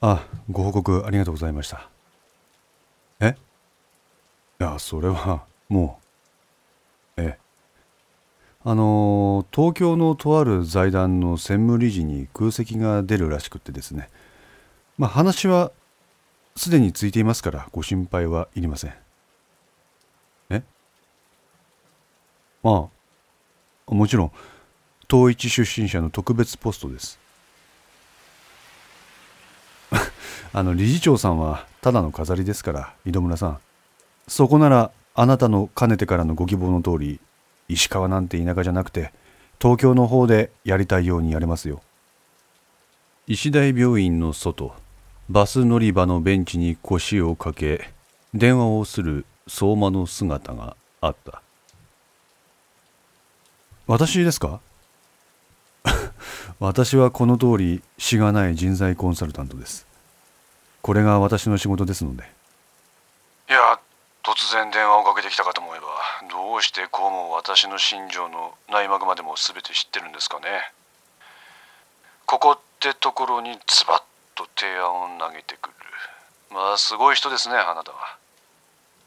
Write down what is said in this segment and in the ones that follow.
あ、ご報告ありがとうございました。え？いや、それは、もう。ええ。あの、東京のとある財団の専務理事に空席が出るらしくってですね。まあ、話は、すでについていますから、ご心配はいりません。え？ああ、もちろん、統一出身者の特別ポストです。あの理事長さんはただの飾りですから井戸村さん。そこならあなたのかねてからのご希望の通り石川なんて田舎じゃなくて東京の方でやりたいようにやれますよ。医大病院の外バス乗り場のベンチに腰をかけ電話をする相馬の姿があった。私ですか？私はこの通りしがない人材コンサルタントですこれが私の仕事ですので。いや突然電話をかけてきたかと思えばどうしてこうも私の心情の内幕までも全て知ってるんですかね。ここってところにズバッと提案を投げてくる。まあすごい人ですねあなたは。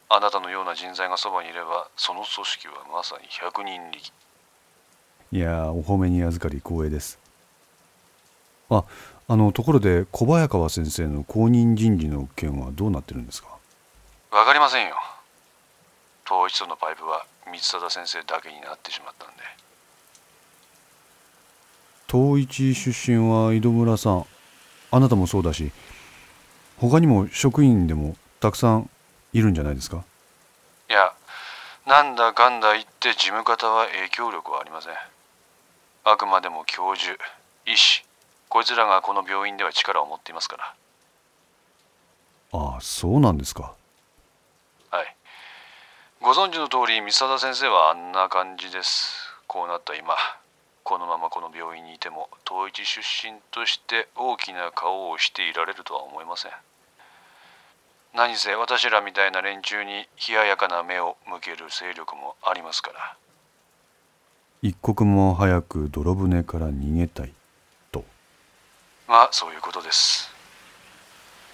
あなたのような人材がそばにいればその組織はまさに百人力。いやお褒めに預かり光栄です。ああのところで小早川先生の後任人事の件はどうなってるんですか？わかりませんよ。統一とのパイプは光貞先生だけになってしまったんで。統一出身は井戸村さん。あなたもそうだし他にも職員でもたくさんいるんじゃないですか？いやなんだかんだ言って事務方は影響力はありません。あくまでも教授医師こいつらがこの病院では力を持っていますから。ああそうなんですか。はい。ご存知の通り三貞先生はあんな感じです。こうなった今このままこの病院にいても統一出身として大きな顔をしていられるとは思えません。何せ私らみたいな連中に冷ややかな目を向ける勢力もありますから。一刻も早く泥船から逃げたい。とまあそういうことです。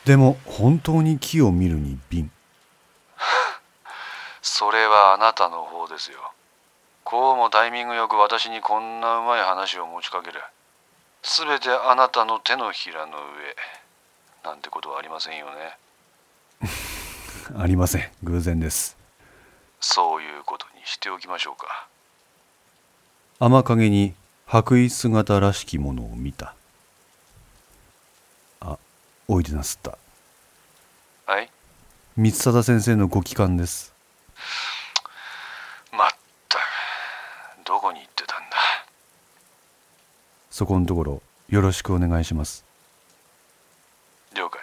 でも本当に木を見るに敏。それはあなたの方ですよ。こうもタイミングよく私にこんなうまい話を持ちかける。全てあなたの手のひらの上。なんてことはありませんよね。ありません。偶然です。そういうことにしておきましょうか。天影に白衣姿らしきものを見た。あおいでなすった。はい。三貞先生のご帰還です。まったくどこに行ってたんだ。そこのところよろしくお願いします。了解。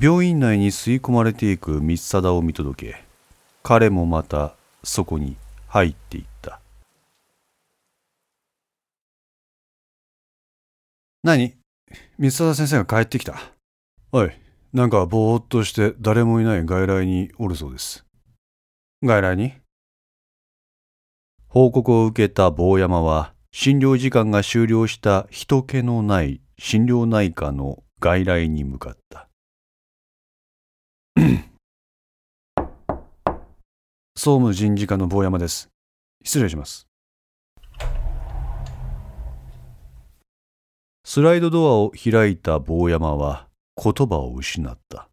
病院内に吸い込まれていく三貞を見届け彼もまたそこに入っていった。何？三貞先生が帰ってきた。はい。なんかぼーっとして誰もいない外来におるそうです。外来に？報告を受けた坊山は診療時間が終了した人気のない心療内科の外来に向かった。総務人事課の坊山です。失礼しますスライドドアを開いた坊山は言葉を失った。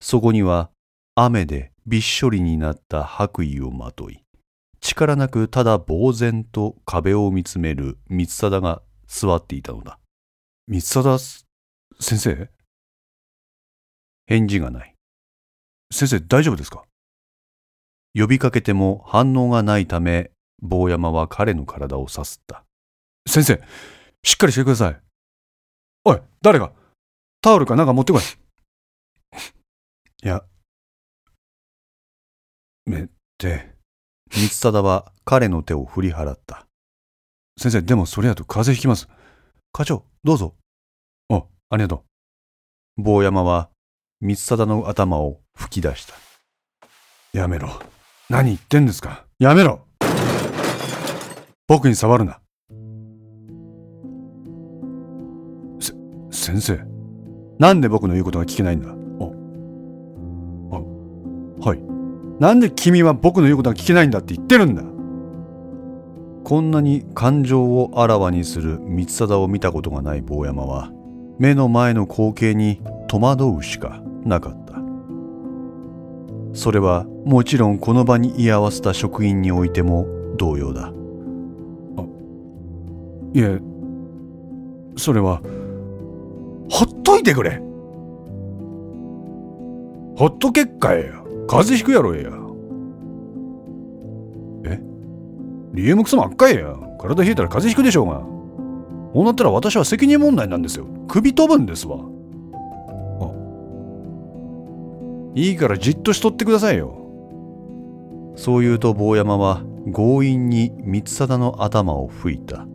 そこには雨でびっしょりになった白衣をまとい力なくただ呆然と壁を見つめる三貞が座っていたのだ。三貞先生？返事がない。先生大丈夫ですか？呼びかけても反応がないため坊山は彼の体をさすった。先生しっかりしてください。おい誰が？タオルかなんか持ってこい。いやめって三貞は彼の手を振り払った。先生でもそれやと風邪ひきます。課長どうぞ。おありがとう。坊山は三貞の頭を吹き出した。やめろ。何言ってんですか。やめろ。僕に触るな先生。なんで僕の言うことが聞けないんだ？あ。あ。はい。なんで君は僕の言うことが聞けないんだって言ってるんだ？こんなに感情をあらわにする光貞を見たことがない坊山は目の前の光景に戸惑うしかなかった。それはもちろんこの場に居合わせた職員においても同様だ。あ。いえそれはほっといてくれ。ほっとけっかえや風邪ひくやろえや。え？理由もクソもあっかいや。体冷えたら風邪ひくでしょうが。こうなったら私は責任問題なんですよ。首飛ぶんですわ。あ。いいからじっとしとってくださいよ。そう言うと坊山は強引に光貞の頭を拭いた。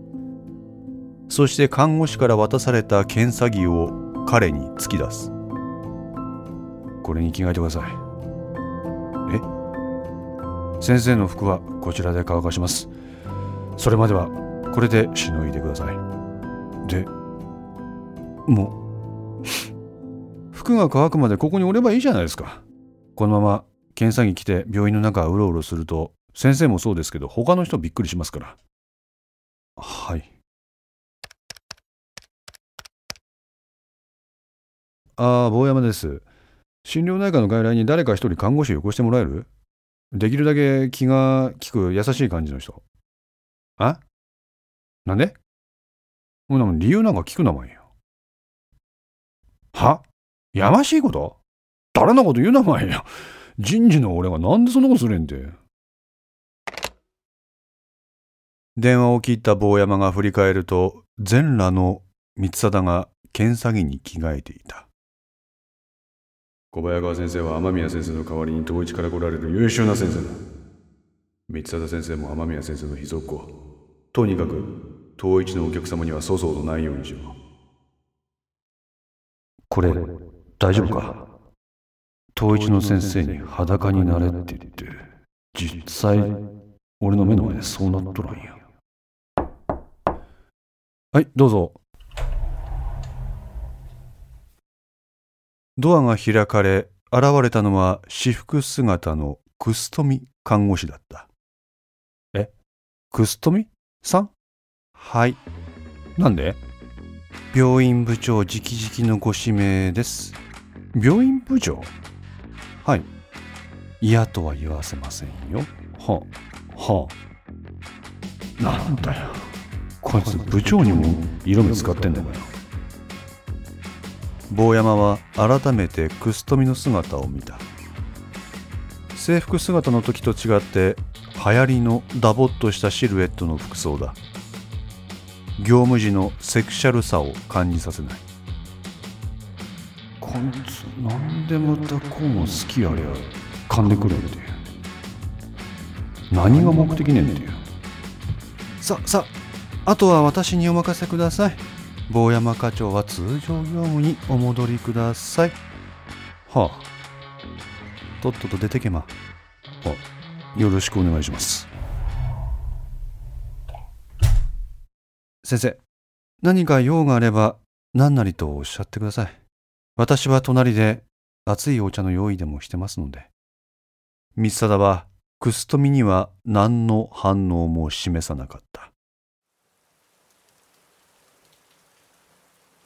そして看護師から渡された検査着を彼に突き出す。これに着替えてください。え？先生の服はこちらで乾かします。それまではこれでしのいでください。でもう 服が乾くまでここにおればいいじゃないですか。このまま検査着着て病院の中うろうろすると先生もそうですけど他の人びっくりしますから。はい。ああ、坊山です。心療内科の外来に誰か一人看護師をよこしてもらえる？できるだけ気が利く優しい感じの人。あ？なんで？もうな理由なんか聞くなもんよ。は？やましいこと？誰のこと言うなもんよ。人事の俺がなんでそんなことするんて。電話を切った坊山が振り返ると、全裸の三貞が検査着に着替えていた。小早川先生は雨宮先生の代わりに統一から来られる優秀な先生だ。三貞先生も雨宮先生の秘蔵っ子。とにかく、統一のお客様には粗相のないようにしよう。これ、大丈夫か？統一の先生に裸になれって言って、実際、俺の目の前でそうなっとらんや。はい、どうぞ。ドアが開かれ、現れたのは私服姿のクストミ看護師だった。え？クストミ？さん？はい。なんで？病院部長直々のご指名です。病院部長？はい。嫌とは言わせませんよ。はあ、はあ。なんだよ。こいつ部長にも色目使ってんだよ。坊山は改めてクストミの姿を見た。制服姿の時と違って流行りのダボっとしたシルエットの服装だ。業務時のセクシャルさを感じさせない。こいつなんでまたこうも好きやりゃ噛んでくれんて何が目的ねんてささあとは私にお任せください。坊山課長は通常業務にお戻りください。はあ。とっとと出てけま。あ、よろしくお願いします。先生、何か用があれば何なりとおっしゃってください。私は隣で熱いお茶の用意でもしてますので。三貞は、クストミには何の反応も示さなかった。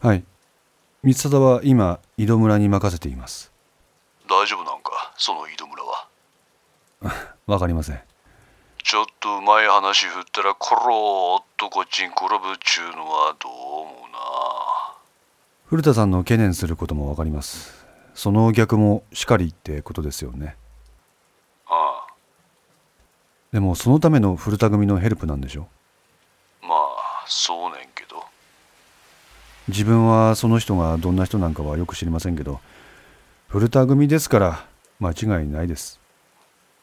はい。三貞は今井戸村に任せています。大丈夫なんか？その井戸村は？わかりません。ちょっとうまい話振ったらコローっとこっちに転ぶっちゅうのはどう思うな。古田さんの懸念することもわかります。その逆もしかりってことですよね。ああ。でもそのための古田組のヘルプなんでしょまあそうねん自分はその人がどんな人なんかはよく知りませんけど古田組ですから間違いないです。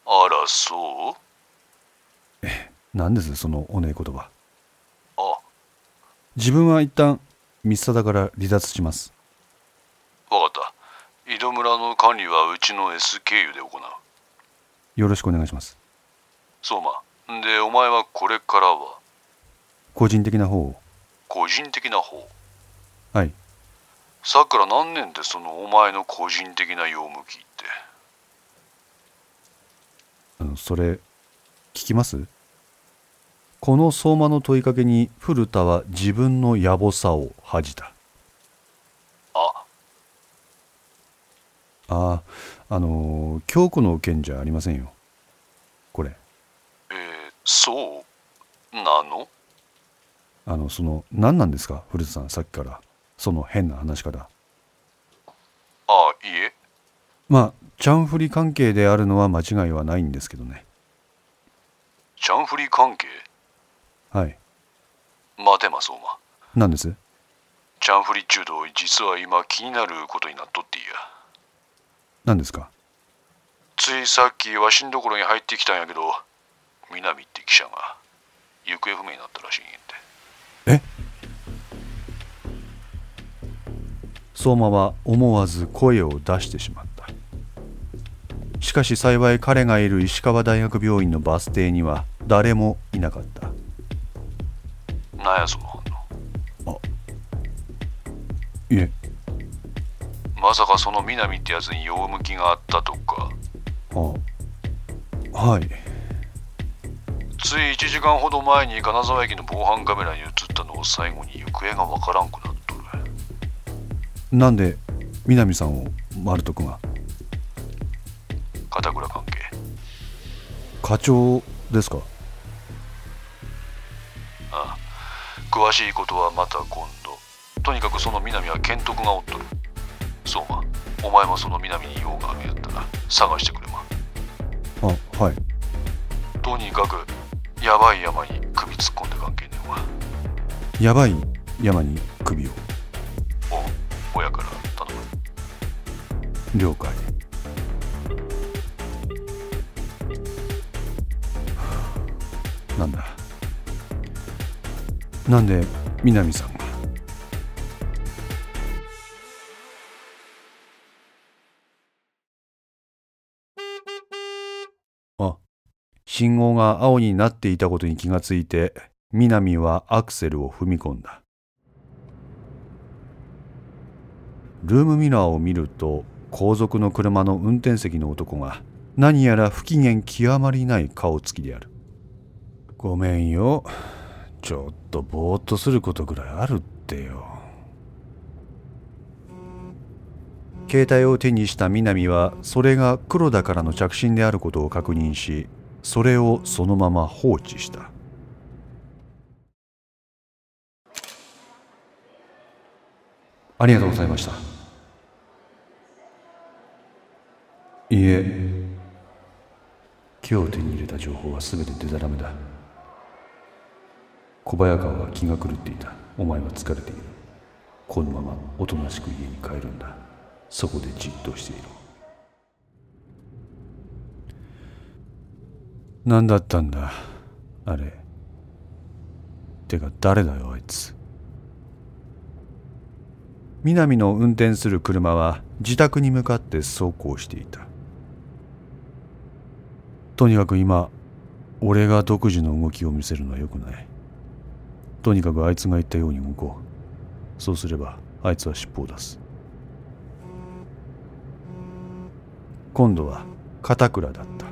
あらそう？え何ですそのおねえ言葉。あ。自分は一旦三貞から離脱します。わかった。井戸村の管理はうちの S 経由で行う。よろしくお願いします。そうまでお前はこれからは？個人的な方を。個人的な方はい。さくら何年でそのお前の個人的な用向きって？あのそれ聞きます？この相馬の問いかけに古田は自分の野暮さを恥じた。あ。あああの京子の件じゃありませんよ。これ。えー、そうなの？あのその何なんですか？古田さんさっきからその変な話し方あいいえ。まあチャンフリ関係であるのは間違いはないんですけどね。チャンフリー関係？はい。待てま相馬何です？チャンフリ中道実は今気になることになっとっていや。何ですか？ついさっきわしんところに入ってきたんやけど南って記者が行方不明になったらしいんやって。え？相馬は思わず声を出してしまった。しかし幸い彼がいる石川大学病院のバス停には誰もいなかった。なんやその反応？いえ。まさかその南ってやつに用向きがあったとか。あ。はい。つい1時間ほど前に金沢駅の防犯カメラに映ったのを最後に行方がわからんくなんで南さんを丸徳が片倉関係。課長ですか？ああ。詳しいことはまた今度。とにかくその南は健徳がおっとる。相馬お前もその南に用があるんやったら探してくれまあはい。とにかくやばい山に首突っ込んで関係ねえわ。やばい山に首を？了解。なんだ？なんで南さんが？あ信号が青になっていたことに気がついて南はアクセルを踏み込んだ。ルームミラーを見ると後続の車の運転席の男が何やら不機嫌極まりない顔つきである。ごめんよ。ちょっとぼーっとすることぐらいあるってよ。携帯を手にした南はそれが黒田からの着信であることを確認しそれをそのまま放置した。ありがとうございました。いいえ。今日手に入れた情報は全てデタラメだ。小早川は気が狂っていた。お前は疲れている。このままおとなしく家に帰るんだ。そこでじっとしていろ。何だったんだ？あれ。てか誰だよあいつ。南の運転する車は自宅に向かって走行していた。とにかく今俺が独自の動きを見せるのはよくない。とにかくあいつが言ったように動こう。そうすればあいつは尻尾を出す。今度は片倉だった。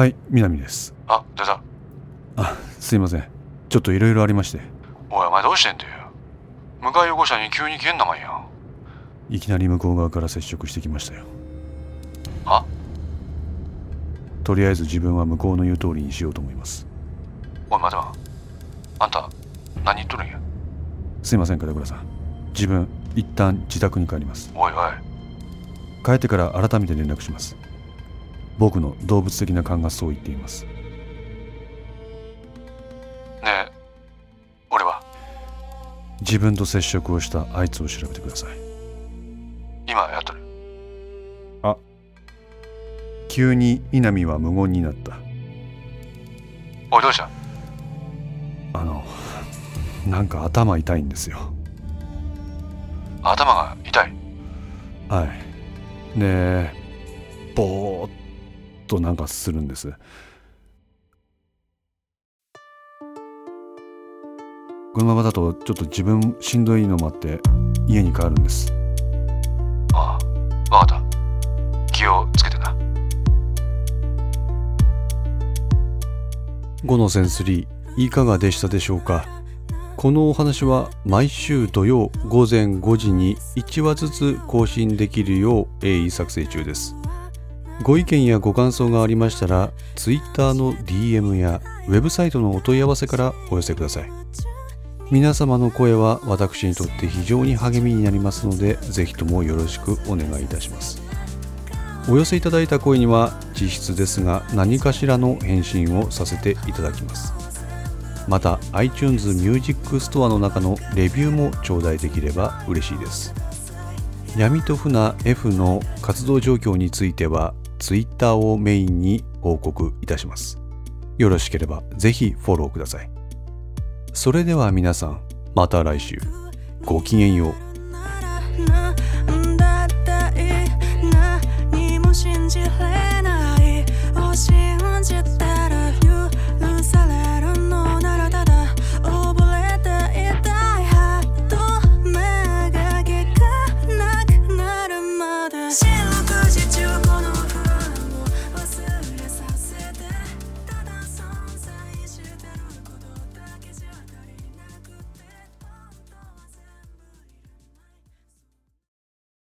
はい南です。あ出た。あすいません。ちょっといろいろありまして。おいお前どうしてんだよ。向かい横車に急にけんなまんやいきなり向こう側から接触してきましたよ。はとりあえず自分は向こうの言う通りにしようと思います。おい待てまあんた何言っとるんや？すいません片倉さん。自分一旦自宅に帰ります。おいおい。帰ってから改めて連絡します。僕の動物的な勘がそう言っています。ねえ俺は？自分と接触をしたあいつを調べてください。今やっとる。あ急に稲見は無言になった。おいどうした？あのなんか頭痛いんですよ。頭が痛い？はい。でぼーっとなんかするんです。このままだとちょっと自分しんどいのもあって家に帰るんです。ああわかった5のセンスリーいかがでしたでしょうか？このお話は毎週土曜午前5時に1話ずつ更新できるよう鋭意作成中です。ご意見やご感想がありましたら Twitter の DM やウェブサイトのお問い合わせからお寄せください。皆様の声は私にとって非常に励みになりますのでぜひともよろしくお願いいたします。お寄せいただいた声には実質ですが何かしらの返信をさせていただきます。また iTunes Music Store の中のレビューも頂戴できれば嬉しいです。闇と船 F の活動状況については Twitter をメインに報告いたします。よろしければぜひフォローください。それでは皆さんまた来週。ごきげんよう。